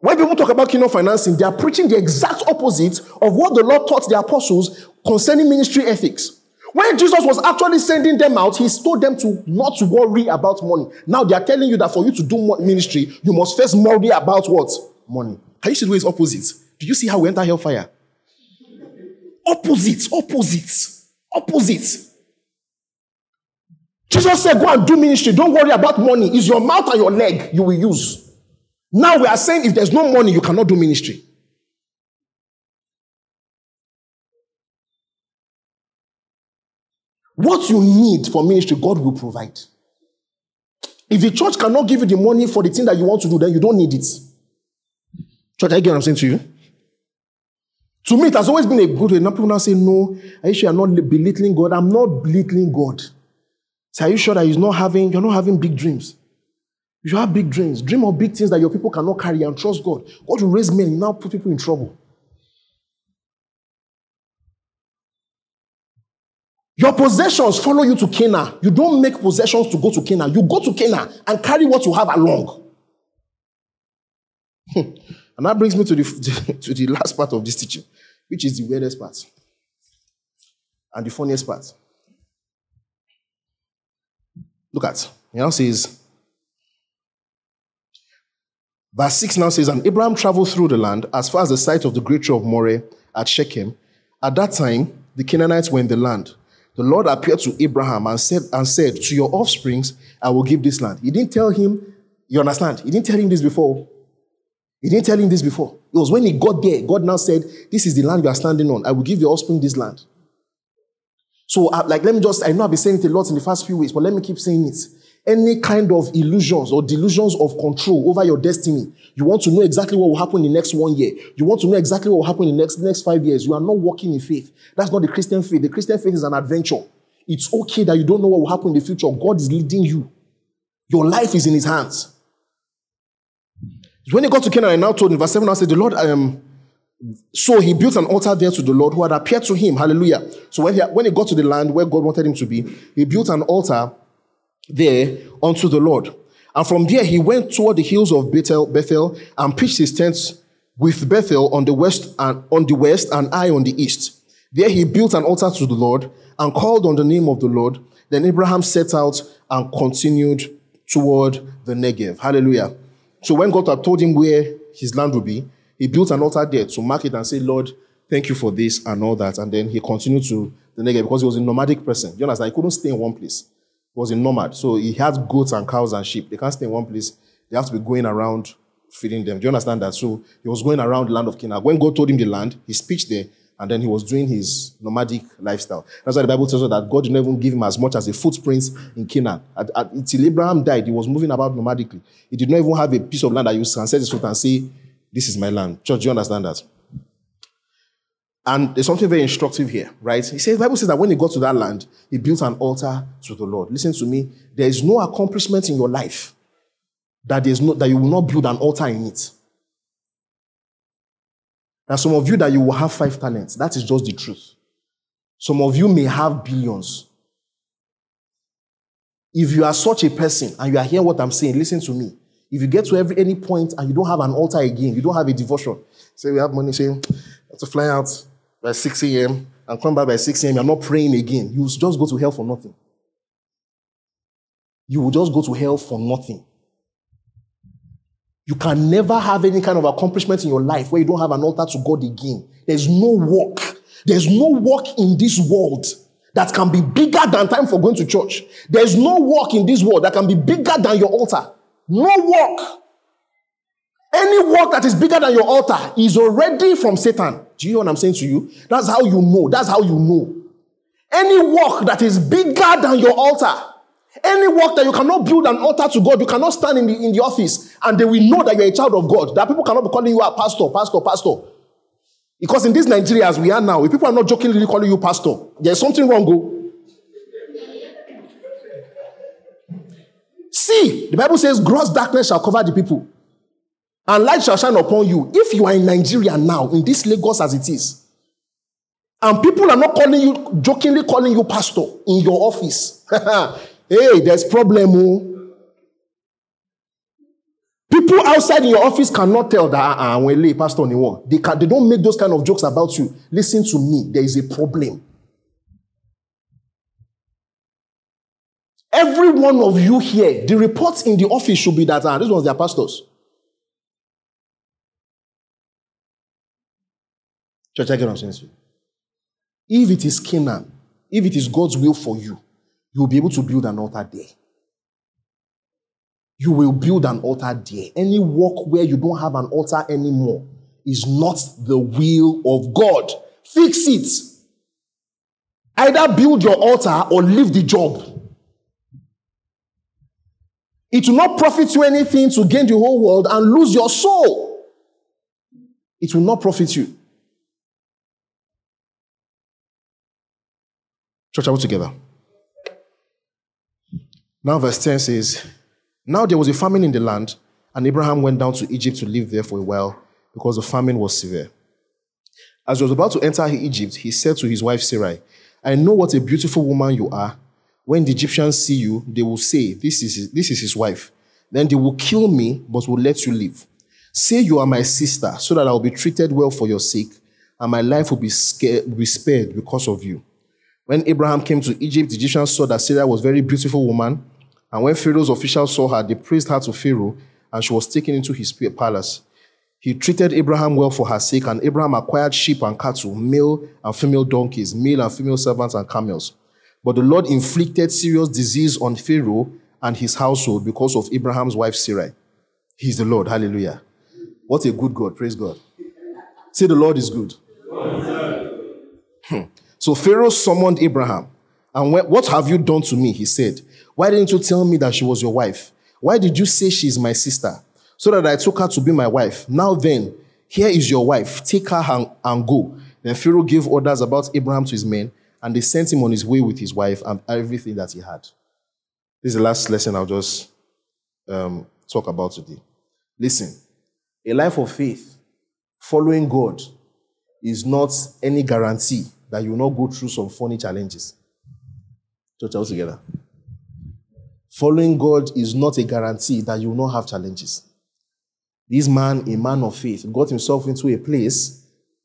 When people talk about kingdom financing, they are preaching the exact opposite of what the Lord taught the apostles concerning ministry ethics. When Jesus was actually sending them out, he told them to not worry about money. Now they are telling you that for you to do ministry, you must first worry about what? Money. Can you see the way it's opposite? Do you see how we enter hellfire? Opposite, opposite, opposite. Jesus said, Go and do ministry. Don't worry about money. It's your mouth and your leg you will use. Now we are saying if there's no money, you cannot do ministry. What you need for ministry, God will provide. If the church cannot give you the money for the thing that you want to do, then you don't need it. Church, I get what I'm saying to you? To me, it has always been a good way. Now people now say, no, are you sure you're not belittling God? I'm not belittling God. So are you sure that he's not having, you're not having big dreams? You have big dreams. Dream of big things that your people cannot carry and trust God. God will raise men, now put people in trouble. Your possessions follow you to Canaan. You don't make possessions to go to Canaan. You go to Canaan and carry what you have along. and that brings me to the, to the last part of this teaching, which is the weirdest part and the funniest part. Look at, now says, verse 6 now says, And Abraham traveled through the land as far as the site of the great tree of Moreh at Shechem. At that time, the Canaanites were in the land the Lord appeared to Abraham and said, and said, To your offsprings, I will give this land. He didn't tell him, you understand? He didn't tell him this before. He didn't tell him this before. It was when he got there, God now said, This is the land you are standing on. I will give your offspring this land. So, uh, like, let me just, I know I've been saying it a lot in the first few weeks, but let me keep saying it any kind of illusions or delusions of control over your destiny. You want to know exactly what will happen in the next one year. You want to know exactly what will happen in the next, next five years. You are not walking in faith. That's not the Christian faith. The Christian faith is an adventure. It's okay that you don't know what will happen in the future. God is leading you. Your life is in his hands. When he got to Canaan, I now told in verse 7, I said, The Lord, um, so he built an altar there to the Lord who had appeared to him. Hallelujah. So when he, when he got to the land where God wanted him to be, he built an altar there unto the Lord. And from there he went toward the hills of Bethel, Bethel and pitched his tents with Bethel on the west and on the west and Ai on the east. There he built an altar to the Lord and called on the name of the Lord. Then Abraham set out and continued toward the Negev. Hallelujah. So when God had told him where his land would be, he built an altar there to mark it and say, Lord, thank you for this and all that. And then he continued to the Negev because he was a nomadic person. You understand? He couldn't stay in one place was a nomad. So he had goats and cows and sheep. They can't stay in one place. They have to be going around feeding them. Do you understand that? So he was going around the land of Canaan. When God told him the land, he pitched there, and then he was doing his nomadic lifestyle. That's why the Bible tells us that God didn't even give him as much as a footprint in Canaan. At, at, until Abraham died, he was moving about nomadically. He did not even have a piece of land that you can set his foot and say, This is my land. Church, do you understand that? And there's something very instructive here, right? He says, the Bible says that when he got to that land, he built an altar to the Lord. Listen to me. There is no accomplishment in your life that there's no, that you will not build an altar in it. Now, some of you that you will have five talents. That is just the truth. Some of you may have billions. If you are such a person and you are hearing what I'm saying, listen to me. If you get to every any point and you don't have an altar again, you don't have a devotion. Say we have money, say, to fly out by 6 a.m. and come back by 6 a.m., you're not praying again. You just go to hell for nothing. You will just go to hell for nothing. You can never have any kind of accomplishment in your life where you don't have an altar to God again. There's no work. There's no work in this world that can be bigger than time for going to church. There's no work in this world that can be bigger than your altar. No work. Any work that is bigger than your altar is already from Satan. Do you hear what I'm saying to you? That's how you know. That's how you know. Any work that is bigger than your altar, any work that you cannot build an altar to God, you cannot stand in the, in the office and they will know that you're a child of God. That people cannot be calling you a pastor, pastor, pastor. Because in this Nigeria, as we are now, if people are not jokingly calling you pastor, there's something wrong. Go. See, the Bible says, gross darkness shall cover the people and light shall shine upon you. If you are in Nigeria now, in this Lagos as it is, and people are not calling you, jokingly calling you pastor in your office, hey, there's problem. Oh. People outside in your office cannot tell that ah, uh, when lay pastor anymore. They can, they don't make those kind of jokes about you. Listen to me, there is a problem. Every one of you here, the reports in the office should be that ah, these ones they are pastors. Get what I'm saying. If it is Canaan, if it is God's will for you, you will be able to build an altar there. You will build an altar there. Any work where you don't have an altar anymore is not the will of God. Fix it. Either build your altar or leave the job. It will not profit you anything to gain the whole world and lose your soul. It will not profit you. Church, are we together? Now, verse 10 says, Now there was a famine in the land, and Abraham went down to Egypt to live there for a while because the famine was severe. As he was about to enter Egypt, he said to his wife Sarai, I know what a beautiful woman you are. When the Egyptians see you, they will say, This is his, this is his wife. Then they will kill me, but will let you live. Say you are my sister, so that I will be treated well for your sake, and my life will be, scared, be spared because of you. When Abraham came to Egypt, the Egyptians saw that Sarah was a very beautiful woman. And when Pharaoh's officials saw her, they praised her to Pharaoh, and she was taken into his palace. He treated Abraham well for her sake, and Abraham acquired sheep and cattle, male and female donkeys, male and female servants, and camels. But the Lord inflicted serious disease on Pharaoh and his household because of Abraham's wife Sarai. He's the Lord. Hallelujah. What a good God. Praise God. Say, The Lord is good. Hmm. So Pharaoh summoned Abraham. And what have you done to me? He said, Why didn't you tell me that she was your wife? Why did you say she's my sister? So that I took her to be my wife. Now then, here is your wife. Take her and, and go. Then Pharaoh gave orders about Abraham to his men, and they sent him on his way with his wife and everything that he had. This is the last lesson I'll just um, talk about today. Listen, a life of faith, following God, is not any guarantee that you will not go through some funny challenges. Church, all together. Following God is not a guarantee that you will not have challenges. This man, a man of faith, got himself into a place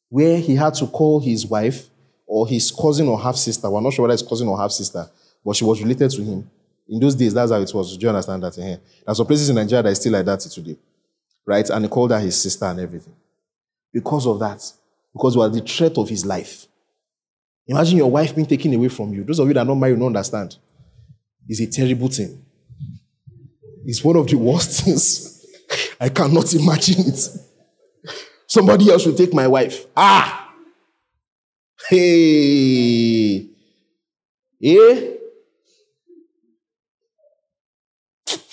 where he had to call his wife or his cousin or half sister. We're not sure whether it's cousin or half sister, but she was related to him. In those days, that's how it was. Do you understand that? Yeah. There's some places in Nigeria that is still like that today. Right? And he called her his sister and everything. Because of that. Because it was the threat of his life. Imagine your wife being taken away from you. Those of you that are not married don't understand. It's a terrible thing. It's one of the worst things. I cannot imagine it. Somebody else will take my wife. Ah! Hey! Eh?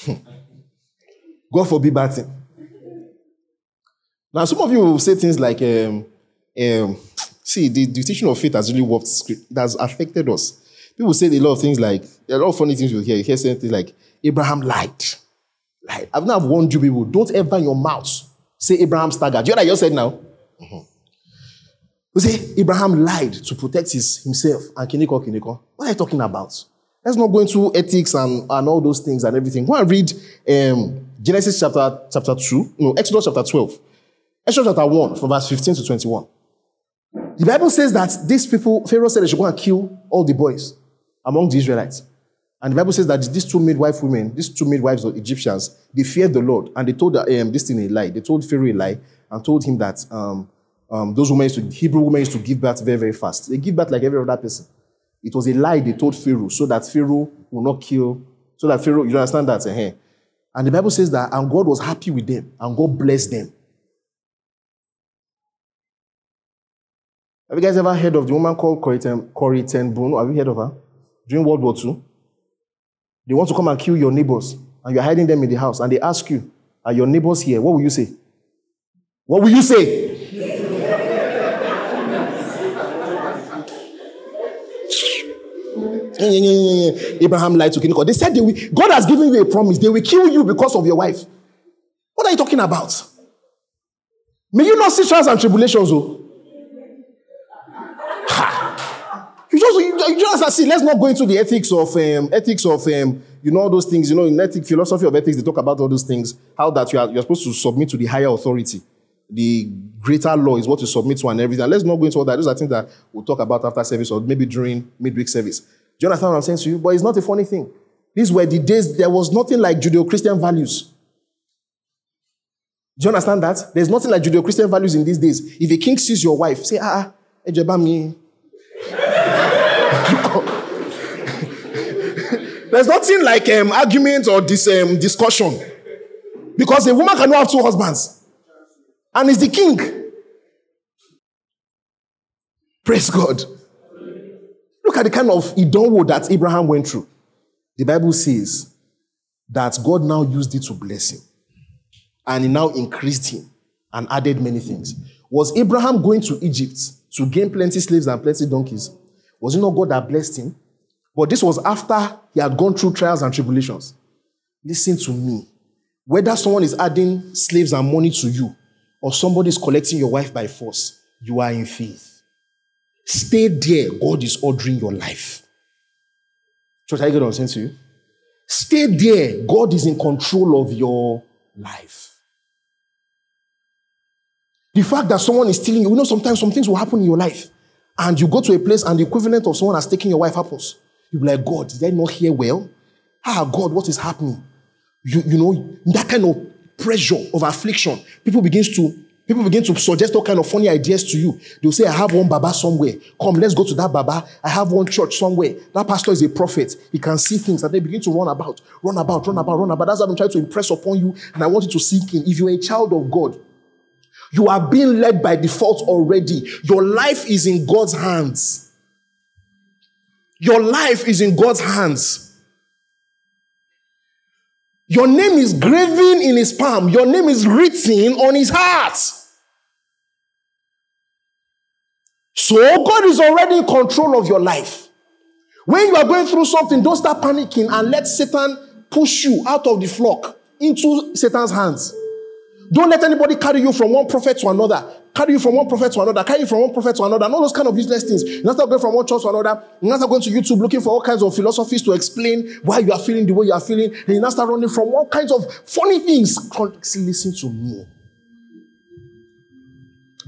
God forbid bad thing. Now, some of you will say things like, um, um, See, the, the teaching of faith has really warped script. It has affected us. People say a lot of things like, a lot of funny things you hear. You hear something like, Abraham lied. Lied. I've now warned you people, don't ever in your mouth say Abraham staggered. You know what I just said now? Mm-hmm. You say Abraham lied to protect his, himself and Kiniko Kiniko. What are you talking about? Let's not go into ethics and, and all those things and everything. Go and read um, Genesis chapter, chapter 2, no, Exodus chapter 12. Exodus chapter 1, from verse 15 to 21. The Bible says that these people, Pharaoh said they should go and kill all the boys among the Israelites. And the Bible says that these two midwife women, these two midwives of Egyptians, they feared the Lord. And they told um, this thing a lie. They told Pharaoh a lie and told him that um, um, those women used to, Hebrew women used to give birth very, very fast. They give birth like every other person. It was a lie they told Pharaoh so that Pharaoh will not kill, so that Pharaoh, you understand that? Uh-huh. And the Bible says that, and God was happy with them, and God blessed them. Have you guys ever heard of the woman called Corrie ten, Boom? Have you heard of her? During World War II? They want to come and kill your neighbors, and you're hiding them in the house, and they ask you, Are your neighbors here? What will you say? What will you say? Abraham lied to Kiniko. They said they will, God has given you a promise. They will kill you because of your wife. What are you talking about? May you not see trials and tribulations, oh. You, just see, let's not go into the ethics of um, ethics of um, you know all those things. You know, in ethic philosophy of ethics, they talk about all those things. How that you are you're supposed to submit to the higher authority. The greater law is what you submit to and everything. let's not go into all that. Those are things that we'll talk about after service or maybe during midweek service. Do you understand what I'm saying to you? But it's not a funny thing. These were the days there was nothing like Judeo-Christian values. Do you understand that? There's nothing like Judeo Christian values in these days. If a king sees your wife, say, ah, ejeba me. There's nothing like um, argument or this um, discussion. Because a woman cannot have two husbands. And he's the king. Praise God. Look at the kind of idonwo that Abraham went through. The Bible says that God now used it to bless him. And he now increased him and added many things. Was Abraham going to Egypt to gain plenty slaves and plenty donkeys? Was it not God that blessed him? But this was after he had gone through trials and tribulations. Listen to me. Whether someone is adding slaves and money to you or somebody is collecting your wife by force, you are in faith. Stay there. God is ordering your life. Church, I get what I'm saying to you? Stay there. God is in control of your life. The fact that someone is stealing you, you know, sometimes some things will happen in your life, and you go to a place and the equivalent of someone has taken your wife happens. You'll be like, God, did I not hear well? Ah, God, what is happening? You, you know, that kind of pressure of affliction, people begins to people begin to suggest all kind of funny ideas to you. They'll say, I have one Baba somewhere. Come, let's go to that Baba. I have one church somewhere. That pastor is a prophet. He can see things and they begin to run about, run about, run about, run about. That's what I'm trying to impress upon you. And I want you to sink in. If you're a child of God, you are being led by default already. Your life is in God's hands. Your life is in God's hands. Your name is graven in his palm. Your name is written on his heart. So God is already in control of your life. When you are going through something, don't start panicking and let Satan push you out of the flock into Satan's hands. Don't let anybody carry you from one prophet to another. Carry you from one prophet to another. Carry you from one prophet to another. And all those kind of useless things. You're not going from one church to another. You're not going to YouTube looking for all kinds of philosophies to explain why you are feeling the way you are feeling. And you now start running from all kinds of funny things. Listen to me.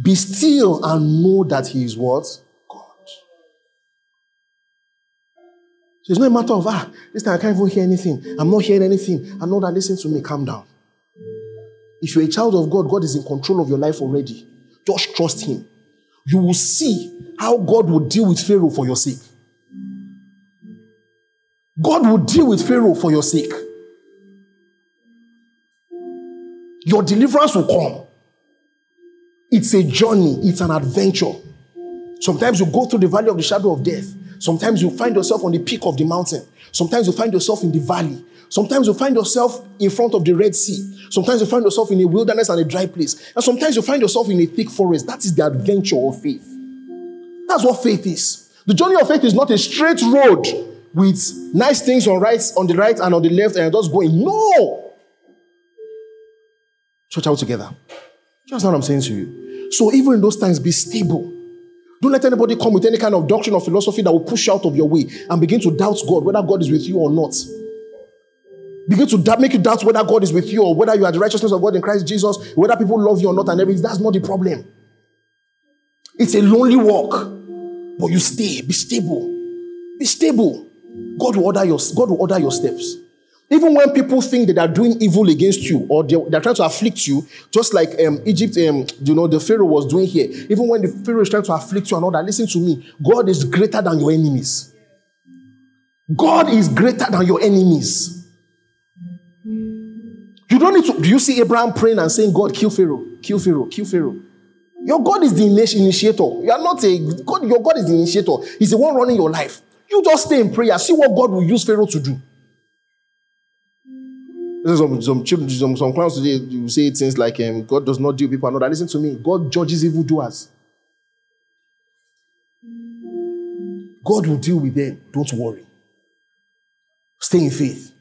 Be still and know that He is what? God. So it's not a matter of, ah, this time I can't even hear anything. I'm not hearing anything. I know that, listen to me, calm down. If you're a child of God, God is in control of your life already. Just trust Him. You will see how God will deal with Pharaoh for your sake. God will deal with Pharaoh for your sake. Your deliverance will come. It's a journey, it's an adventure. Sometimes you go through the valley of the shadow of death. Sometimes you find yourself on the peak of the mountain. Sometimes you find yourself in the valley. Sometimes you find yourself in front of the Red Sea. Sometimes you find yourself in a wilderness and a dry place. And sometimes you find yourself in a thick forest. That is the adventure of faith. That's what faith is. The journey of faith is not a straight road with nice things on right, on the right and on the left, and just going. No. Church out together. That's what I'm saying to you. So even in those times, be stable. Don't let anybody come with any kind of doctrine or philosophy that will push you out of your way and begin to doubt God, whether God is with you or not. Begin to doubt, make you doubt whether God is with you or whether you are the righteousness of God in Christ Jesus, whether people love you or not, and everything. That's not the problem. It's a lonely walk, but you stay, be stable, be stable. God will order your God will order your steps. Even when people think that they're doing evil against you or they're, they're trying to afflict you, just like um, Egypt, um, you know, the Pharaoh was doing here. Even when the Pharaoh is trying to afflict you and all that, listen to me. God is greater than your enemies. God is greater than your enemies. You don't need to. Do you see Abraham praying and saying, God, kill Pharaoh, kill Pharaoh, kill Pharaoh? Your God is the initiator. You are not a God, your God is the initiator. He's the one running your life. You just stay in prayer. See what God will use Pharaoh to do. Some, some, some, some clowns today you say things like um, God does not deal with people that. Listen to me. God judges evildoers. God will deal with them. Don't worry. Stay in faith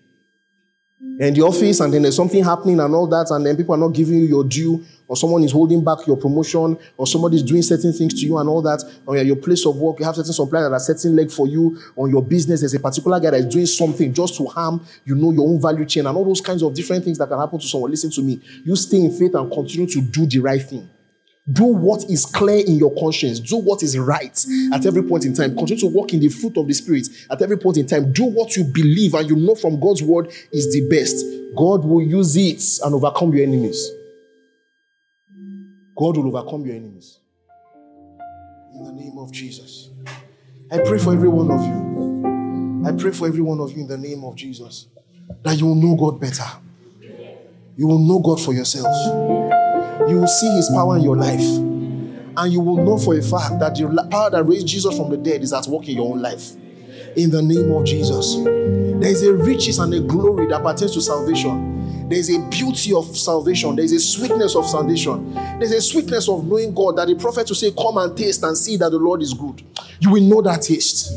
in the office and then there's something happening and all that, and then people are not giving you your due, or someone is holding back your promotion, or somebody is doing certain things to you and all that, or your place of work, you have certain suppliers that are setting leg for you, on your business, there's a particular guy that is doing something just to harm, you know, your own value chain, and all those kinds of different things that can happen to someone. Listen to me. You stay in faith and continue to do the right thing. Do what is clear in your conscience. Do what is right at every point in time. Continue to walk in the fruit of the Spirit at every point in time. Do what you believe and you know from God's word is the best. God will use it and overcome your enemies. God will overcome your enemies. In the name of Jesus. I pray for every one of you. I pray for every one of you in the name of Jesus that you will know God better. You will know God for yourself. You will see His power in your life. And you will know for a fact that the power that raised Jesus from the dead is at work in your own life. In the name of Jesus. There is a riches and a glory that pertains to salvation. There is a beauty of salvation. There is a sweetness of salvation. There's a sweetness of knowing God that the prophet will say, Come and taste and see that the Lord is good. You will know that taste.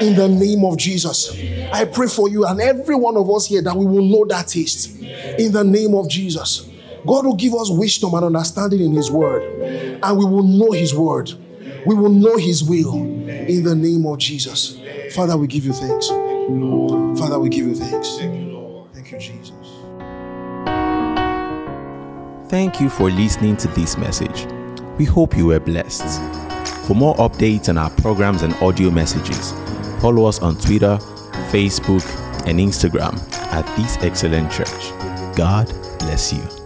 In the name of Jesus. I pray for you and every one of us here that we will know that taste. In the name of Jesus. God will give us wisdom and understanding in His word, and we will know His word. We will know His will in the name of Jesus. Father, we give you thanks. Father, we give you thanks. Thank you, Jesus. Thank you for listening to this message. We hope you were blessed. For more updates on our programs and audio messages, follow us on Twitter, Facebook, and Instagram at This Excellent Church. God bless you.